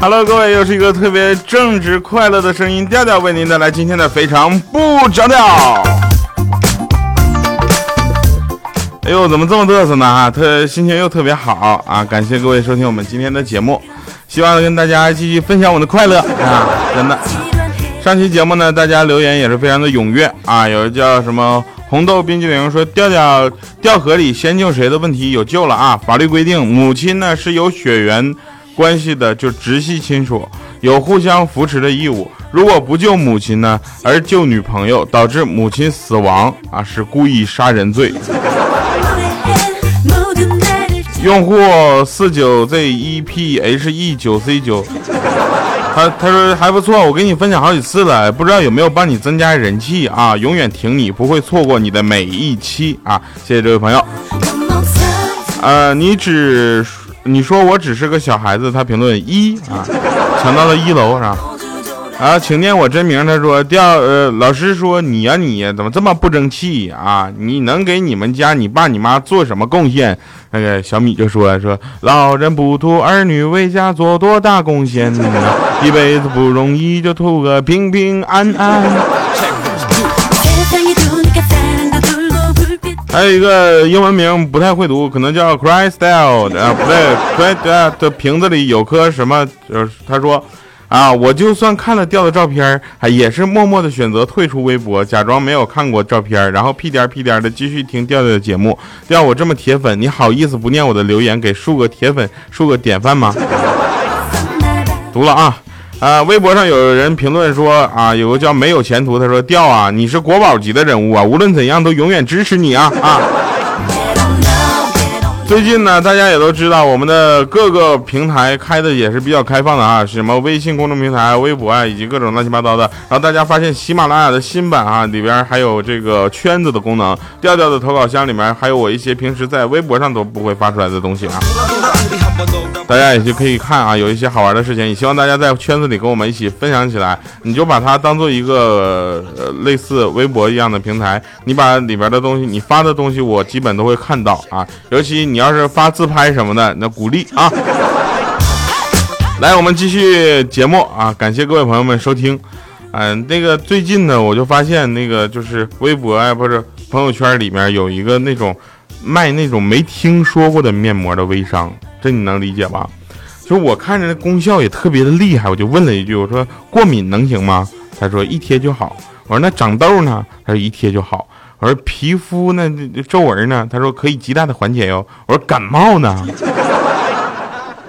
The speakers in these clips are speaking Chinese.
！Hello，各位，又是一个特别正直快乐的声音调调，为您带来今天的非常不着调。哎呦，怎么这么嘚瑟呢？啊，特心情又特别好啊！感谢各位收听我们今天的节目，希望跟大家继续分享我的快乐啊！真的，上期节目呢，大家留言也是非常的踊跃啊，有叫什么？红豆冰激凌说：“掉掉掉河里，先救谁的问题有救了啊！法律规定，母亲呢是有血缘关系的，就直系亲属，有互相扶持的义务。如果不救母亲呢，而救女朋友，导致母亲死亡啊，是故意杀人罪。”用户四九 Z 一 P H E 九 C 九。他他说还不错，我给你分享好几次了，不知道有没有帮你增加人气啊？永远挺你，不会错过你的每一期啊！谢谢这位朋友。呃，你只你说我只是个小孩子，他评论一啊，抢到了一楼是吧？啊，请念我真名。他说掉呃，老师说你呀你怎么这么不争气啊？你能给你们家你爸你妈做什么贡献？那个小米就说说，老人不图儿女为家做多大贡献，一辈子不容易，就图个平平安安。还有一个英文名不太会读，可能叫 Crystal 啊，不对，Cry 的瓶子里有颗什么？呃，他说。啊！我就算看了掉的照片，还也是默默的选择退出微博，假装没有看过照片，然后屁颠屁颠的继续听调调的节目。调我这么铁粉，你好意思不念我的留言，给竖个铁粉，竖个典范吗？读了啊！啊，微博上有人评论说啊，有个叫没有前途，他说调啊，你是国宝级的人物啊，无论怎样都永远支持你啊啊！最近呢，大家也都知道，我们的各个平台开的也是比较开放的啊，什么微信公众平台、微博啊，以及各种乱七八糟的。然后大家发现喜马拉雅的新版啊，里边还有这个圈子的功能，调调的投稿箱里面还有我一些平时在微博上都不会发出来的东西啊。大家也就可以看啊，有一些好玩的事情，也希望大家在圈子里跟我们一起分享起来。你就把它当做一个呃类似微博一样的平台，你把里边的东西，你发的东西，我基本都会看到啊。尤其你要是发自拍什么的，那鼓励啊。来，我们继续节目啊，感谢各位朋友们收听。嗯，那个最近呢，我就发现那个就是微博啊，不是朋友圈里面有一个那种卖那种没听说过的面膜的微商。这你能理解吧？就我看着那功效也特别的厉害，我就问了一句：“我说过敏能行吗？”他说：“一贴就好。”我说：“那长痘呢？”他说：“一贴就好。”我说：“皮肤那皱纹呢？”他说：“可以极大的缓解哟。”我说：“感冒呢？”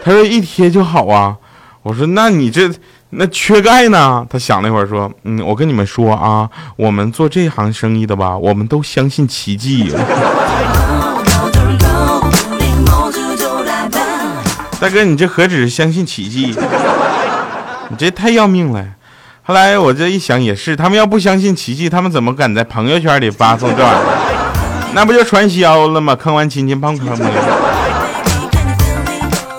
他说：“一贴就好啊。”我说：“那你这那缺钙呢？”他想了一会儿说：“嗯，我跟你们说啊，我们做这行生意的吧，我们都相信奇迹。”大哥，你这何止是相信奇迹，你这太要命了。后来我这一想也是，他们要不相信奇迹，他们怎么敢在朋友圈里发送这玩意儿？那不就传销了吗？坑完亲戚碰坑朋友。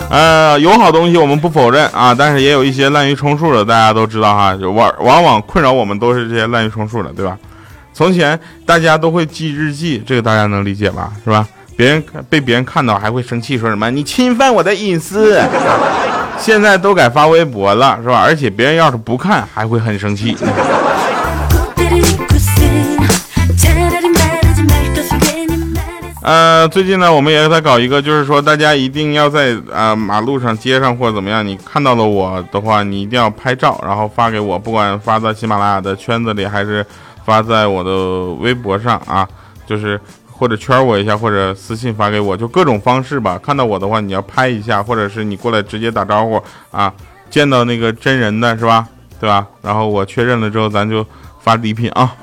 呃，有好东西我们不否认啊，但是也有一些滥竽充数的，大家都知道哈。就往往往困扰我们都是这些滥竽充数的，对吧？从前大家都会记日记，这个大家能理解吧？是吧？别人被别人看到还会生气，说什么你侵犯我的隐私。现在都改发微博了，是吧？而且别人要是不看，还会很生气。呃，最近呢，我们也在搞一个，就是说大家一定要在啊马路上、街上或者怎么样，你看到了我的话，你一定要拍照，然后发给我，不管发在喜马拉雅的圈子里，还是发在我的微博上啊，就是。或者圈我一下，或者私信发给我，就各种方式吧。看到我的话，你要拍一下，或者是你过来直接打招呼啊。见到那个真人的是吧？对吧？然后我确认了之后，咱就发礼品啊。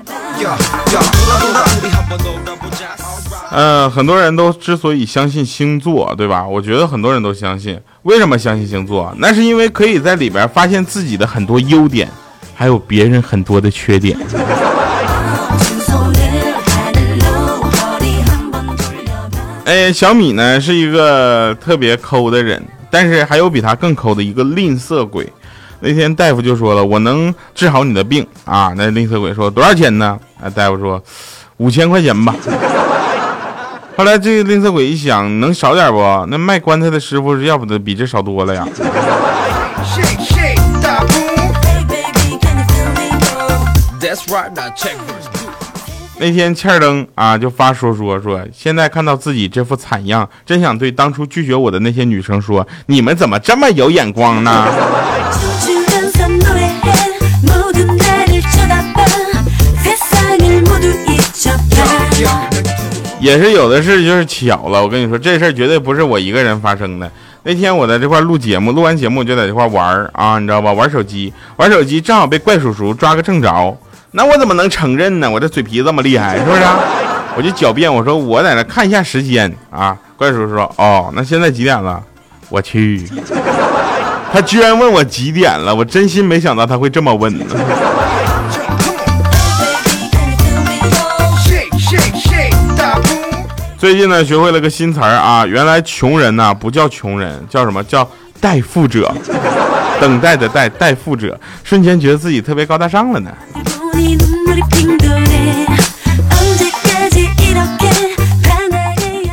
呃，很多人都之所以相信星座，对吧？我觉得很多人都相信。为什么相信星座？那是因为可以在里边发现自己的很多优点，还有别人很多的缺点。哎，小米呢是一个特别抠的人，但是还有比他更抠的一个吝啬鬼。那天大夫就说了，我能治好你的病啊。那吝啬鬼说多少钱呢？啊，大夫说五千块钱吧。后来这个吝啬鬼一想，能少点不？那卖棺材的师傅要不得比这少多了呀。那天欠儿登啊就发说说说，现在看到自己这副惨样，真想对当初拒绝我的那些女生说，你们怎么这么有眼光呢？也是有的事就是巧了，我跟你说，这事儿绝对不是我一个人发生的。那天我在这块录节目，录完节目我就在这块玩儿啊，你知道吧？玩手机，玩手机正好被怪叔叔抓个正着。那我怎么能承认呢？我这嘴皮这么厉害，是不是？我就狡辩，我说我在那看一下时间啊。怪叔叔说：“哦，那现在几点了？”我去，他居然问我几点了，我真心没想到他会这么问。最近呢，学会了个新词儿啊！原来穷人呢不叫穷人，叫什么叫待富者？等待的待，待富者，瞬间觉得自己特别高大上了呢。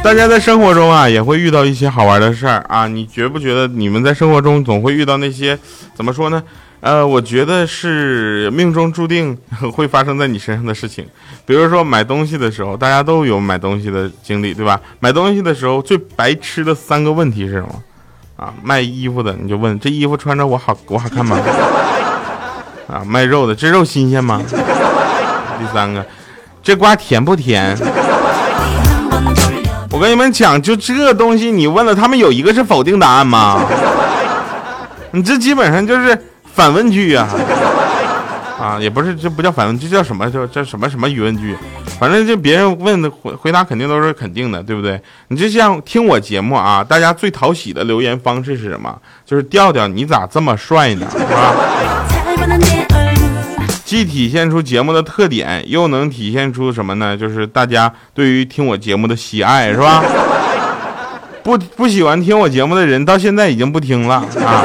大家在生活中啊，也会遇到一些好玩的事儿啊！你觉不觉得你们在生活中总会遇到那些怎么说呢？呃，我觉得是命中注定会发生在你身上的事情。比如说买东西的时候，大家都有买东西的经历，对吧？买东西的时候最白痴的三个问题是什么？啊，卖衣服的你就问这衣服穿着我好我好看吗？啊，卖肉的这肉新鲜吗？第三个，这瓜甜不甜？我跟你们讲，就这东西，你问了他们有一个是否定答案吗？你这基本上就是。反问句呀，啊，也不是，这不叫反问，这叫什么？叫叫什么什么疑问句？反正就别人问的回回答肯定都是肯定的，对不对？你就像听我节目啊，大家最讨喜的留言方式是什么？就是调调，你咋这么帅呢？是吧？既体现出节目的特点，又能体现出什么呢？就是大家对于听我节目的喜爱，是吧？不不喜欢听我节目的人，到现在已经不听了啊。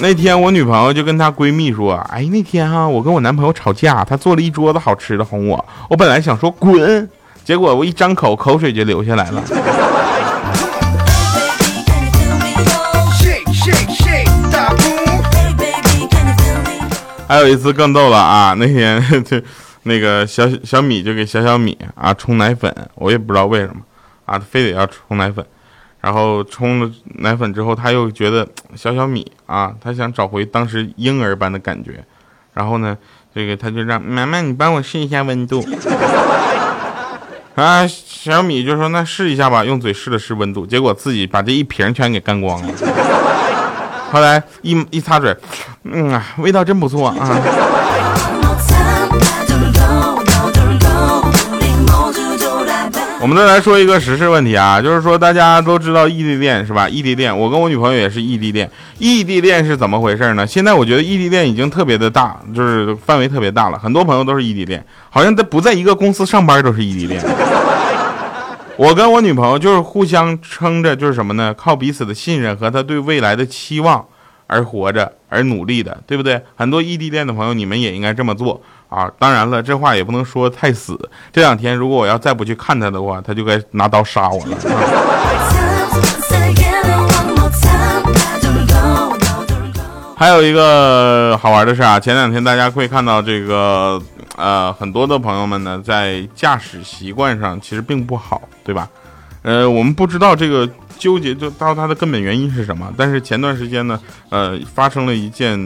那天我女朋友就跟她闺蜜说：“哎，那天哈，我跟我男朋友吵架，他做了一桌子好吃的哄我。我本来想说滚，结果我一张口，口水就流下来了。”还有一次更逗了啊！那天 就那个小小米就给小小米啊冲奶粉，我也不知道为什么啊，非得要冲奶粉。然后冲了奶粉之后，他又觉得小小米啊，他想找回当时婴儿般的感觉。然后呢，这个他就让妈妈你帮我试一下温度。啊，小米就说那试一下吧，用嘴试了试温度，结果自己把这一瓶全给干光了。后来一一擦嘴，嗯啊，味道真不错啊。我们再来说一个时事问题啊，就是说大家都知道异地恋是吧？异地恋，我跟我女朋友也是异地恋。异地恋是怎么回事呢？现在我觉得异地恋已经特别的大，就是范围特别大了，很多朋友都是异地恋，好像在不在一个公司上班都是异地恋。我跟我女朋友就是互相撑着，就是什么呢？靠彼此的信任和他对未来的期望而活着，而努力的，对不对？很多异地恋的朋友，你们也应该这么做。啊，当然了，这话也不能说太死。这两天如果我要再不去看他的话，他就该拿刀杀我了。还有一个好玩的事啊，前两天大家会看到这个，呃，很多的朋友们呢，在驾驶习惯上其实并不好，对吧？呃，我们不知道这个纠结就到它的根本原因是什么，但是前段时间呢，呃，发生了一件，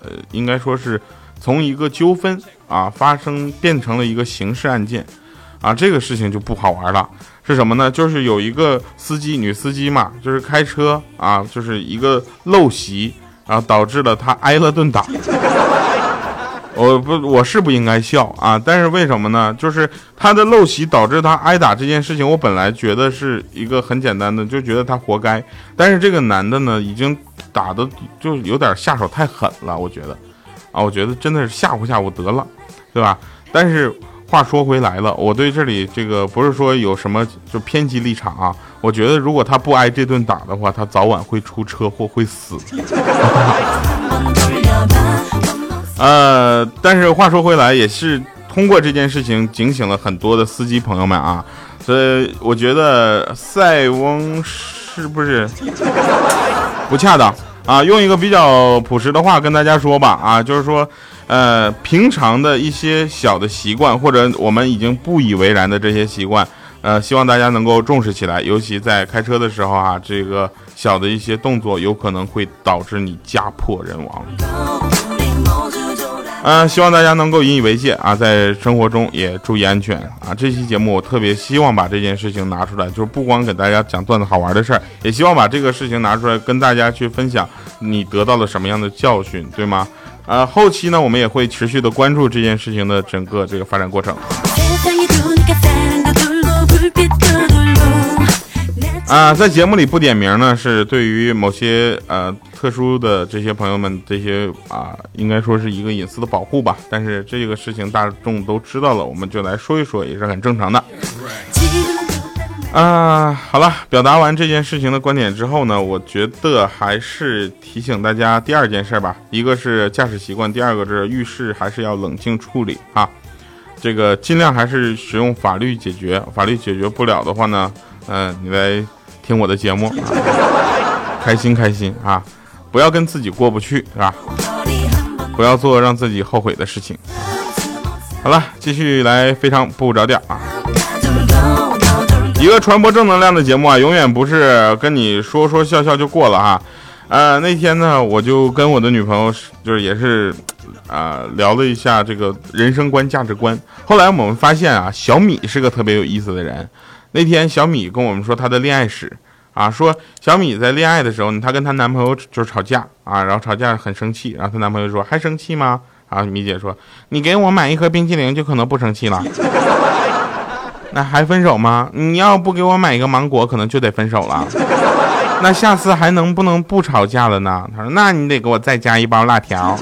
呃，应该说是。从一个纠纷啊发生变成了一个刑事案件，啊，这个事情就不好玩了。是什么呢？就是有一个司机，女司机嘛，就是开车啊，就是一个陋习，然后导致了她挨了顿打。我不我是不应该笑啊，但是为什么呢？就是他的陋习导致他挨打这件事情，我本来觉得是一个很简单的，就觉得他活该。但是这个男的呢，已经打的就有点下手太狠了，我觉得啊，我觉得真的是吓唬吓唬得了，对吧？但是话说回来了，我对这里这个不是说有什么就偏激立场啊，我觉得如果他不挨这顿打的话，他早晚会出车祸会死。呃，但是话说回来，也是通过这件事情警醒了很多的司机朋友们啊，所以我觉得塞翁是不是不恰当啊？用一个比较朴实的话跟大家说吧啊，就是说，呃，平常的一些小的习惯，或者我们已经不以为然的这些习惯，呃，希望大家能够重视起来，尤其在开车的时候啊，这个小的一些动作有可能会导致你家破人亡。嗯，希望大家能够引以为戒啊，在生活中也注意安全啊。这期节目我特别希望把这件事情拿出来，就是不光给大家讲段子好玩的事儿，也希望把这个事情拿出来跟大家去分享，你得到了什么样的教训，对吗？呃，后期呢，我们也会持续的关注这件事情的整个这个发展过程。啊，在节目里不点名呢，是对于某些呃特殊的这些朋友们，这些啊，应该说是一个隐私的保护吧。但是这个事情大众都知道了，我们就来说一说，也是很正常的。啊，好了，表达完这件事情的观点之后呢，我觉得还是提醒大家第二件事吧，一个是驾驶习惯，第二个是遇事还是要冷静处理啊。这个尽量还是使用法律解决，法律解决不了的话呢，嗯，你来。听我的节目啊，开心开心啊！不要跟自己过不去，是吧？不要做让自己后悔的事情。好了，继续来，非常不着调啊！一个传播正能量的节目啊，永远不是跟你说说笑笑就过了哈。呃，那天呢，我就跟我的女朋友就是也是啊聊了一下这个人生观、价值观。后来我们发现啊，小米是个特别有意思的人。那天小米跟我们说她的恋爱史啊，说小米在恋爱的时候呢，她跟她男朋友就是吵架啊，然后吵架很生气，然后她男朋友说还生气吗？啊，米姐说你给我买一盒冰淇淋就可能不生气了，那还分手吗？你要不给我买一个芒果，可能就得分手了。那下次还能不能不吵架了呢？他说那你得给我再加一包辣条。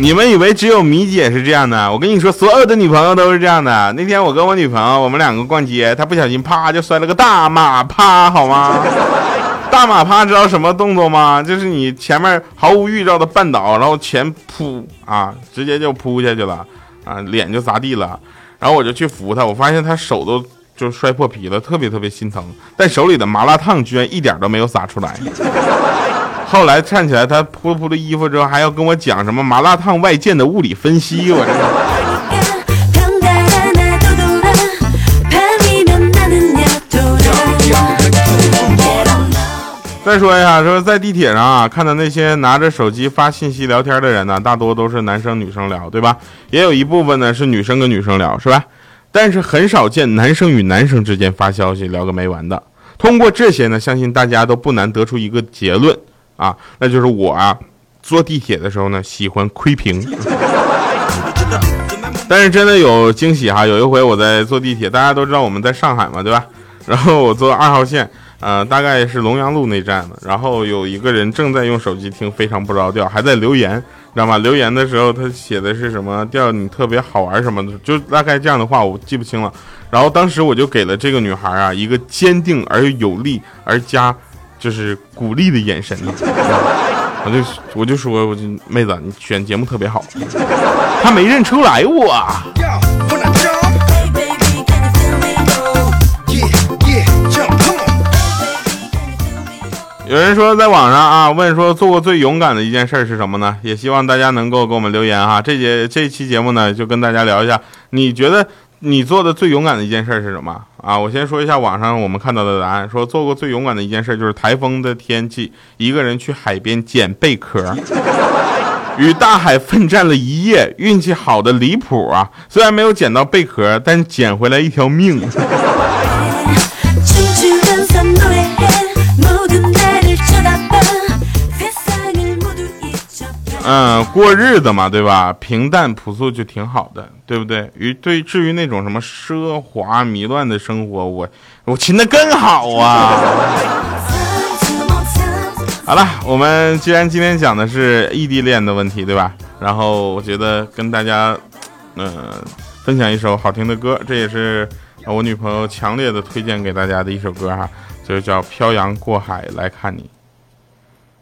你们以为只有米姐是这样的？我跟你说，所有的女朋友都是这样的。那天我跟我女朋友，我们两个逛街，她不小心啪就摔了个大马趴，好吗？大马趴知道什么动作吗？就是你前面毫无预兆的绊倒，然后前扑啊，直接就扑下去了啊，脸就砸地了。然后我就去扶她，我发现她手都就摔破皮了，特别特别心疼。但手里的麻辣烫居然一点都没有洒出来。后来站起来，他扑了扑的衣服之后，还要跟我讲什么麻辣烫外溅的物理分析，我这再说一下，说在地铁上啊，看到那些拿着手机发信息聊天的人呢，大多都是男生女生聊，对吧？也有一部分呢是女生跟女生聊，是吧？但是很少见男生与男生之间发消息聊个没完的。通过这些呢，相信大家都不难得出一个结论。啊，那就是我啊，坐地铁的时候呢，喜欢窥屏。但是真的有惊喜哈，有一回我在坐地铁，大家都知道我们在上海嘛，对吧？然后我坐二号线，呃，大概是龙阳路那站的，然后有一个人正在用手机听，非常不着调，还在留言，知道吗？留言的时候他写的是什么调？你特别好玩什么的，就大概这样的话，我记不清了。然后当时我就给了这个女孩啊一个坚定而有力而加。就是鼓励的眼神呢，我就我就说，我就妹子，你选节目特别好。他没认出来我。有人说在网上啊，问说做过最勇敢的一件事是什么呢？也希望大家能够给我们留言哈。这节这期节目呢，就跟大家聊一下，你觉得？你做的最勇敢的一件事是什么啊？我先说一下网上我们看到的答案，说做过最勇敢的一件事就是台风的天气，一个人去海边捡贝壳，与大海奋战了一夜，运气好的离谱啊！虽然没有捡到贝壳，但捡回来一条命。嗯，过日子嘛，对吧？平淡朴素就挺好的，对不对？于对，至于那种什么奢华迷乱的生活，我我亲的更好啊。好了，我们既然今天讲的是异地恋的问题，对吧？然后我觉得跟大家，嗯，分享一首好听的歌，这也是我女朋友强烈的推荐给大家的一首歌哈，就是叫《漂洋过海来看你》。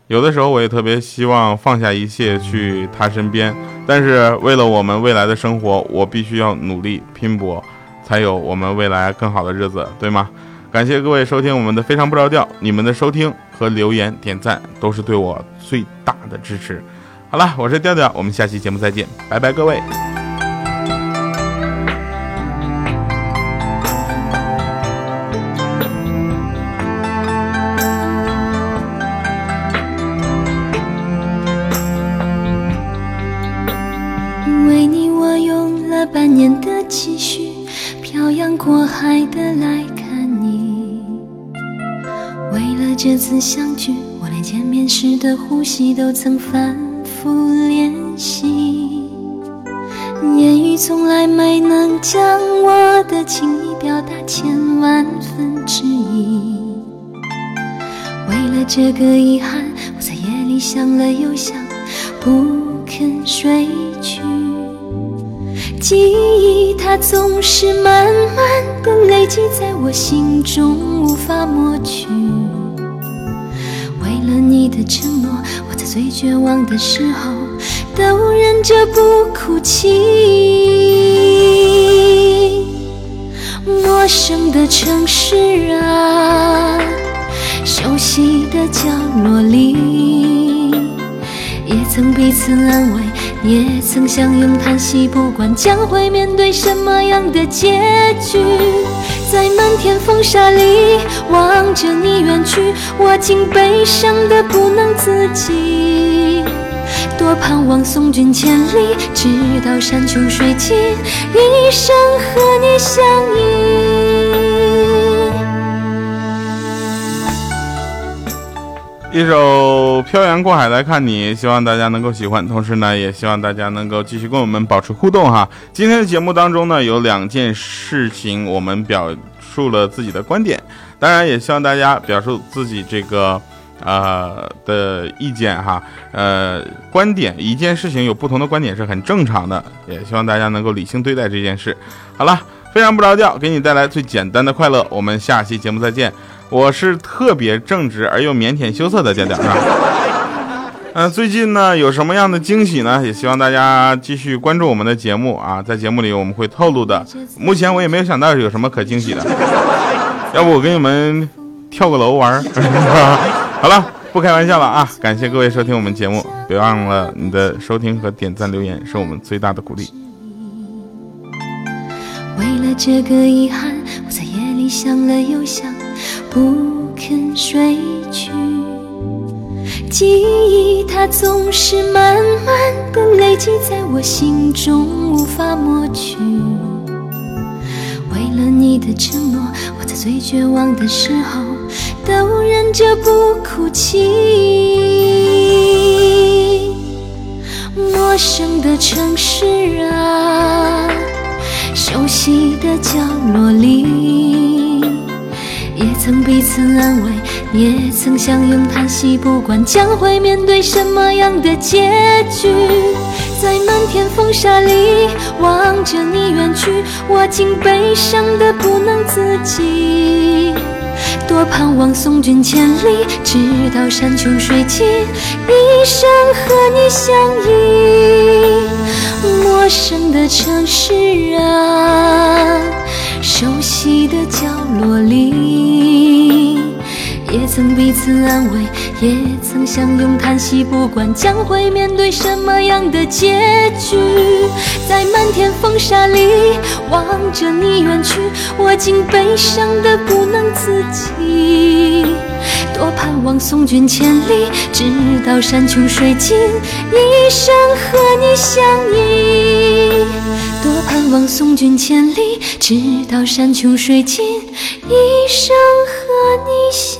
有的时候我也特别希望放下一切去他身边，但是为了我们未来的生活，我必须要努力拼搏，才有我们未来更好的日子，对吗？感谢各位收听我们的非常不着调，你们的收听和留言点赞都是对我最大的支持。好了，我是调调，我们下期节目再见，拜拜，各位。次相聚，我连见面时的呼吸都曾反复练习。言语从来没能将我的情意表达千万分之一。为了这个遗憾，我在夜里想了又想，不肯睡去。记忆它总是慢慢的累积在我心中，无法抹去。你的承诺，我在最绝望的时候都忍着不哭泣。陌生的城市啊，熟悉的角落里，曾安慰。也曾相拥叹息，不管将会面对什么样的结局，在漫天风沙里望着你远去，我竟悲伤的不能自己。多盼望送君千里，直到山穷水尽，一生和你相依。一首《漂洋过海来看你》，希望大家能够喜欢。同时呢，也希望大家能够继续跟我们保持互动哈。今天的节目当中呢，有两件事情我们表述了自己的观点，当然也希望大家表述自己这个呃的意见哈。呃，观点一件事情有不同的观点是很正常的，也希望大家能够理性对待这件事。好了，非常不着调，给你带来最简单的快乐。我们下期节目再见。我是特别正直而又腼腆羞涩的调调，是吧？嗯，最近呢有什么样的惊喜呢？也希望大家继续关注我们的节目啊，在节目里我们会透露的。目前我也没有想到有什么可惊喜的，要不我跟你们跳个楼玩？好了，不开玩笑了啊！感谢各位收听我们节目，别忘了你的收听和点赞留言是我们最大的鼓励。为了这个遗憾，我在夜里想了又想。不肯睡去，记忆它总是慢慢的累积在我心中，无法抹去。为了你的承诺，我在最绝望的时候都忍着不哭泣。陌生的城市啊，熟悉的角落里。曾彼此安慰，也曾相拥叹息，不管将会面对什么样的结局，在漫天风沙里望着你远去，我竟悲伤的不能自己。多盼望送君千里，直到山穷水尽，一生和你相依。陌生的城市啊。熟悉的角落里，也曾彼此安慰，也曾相拥叹息，不管将会面对什么样的结局，在漫天风沙里望着你远去，我竟悲伤的不能自己。多盼望送君千里，直到山穷水尽，一生和你相依。多盼望送君千里，直到山穷水尽，一生和和你相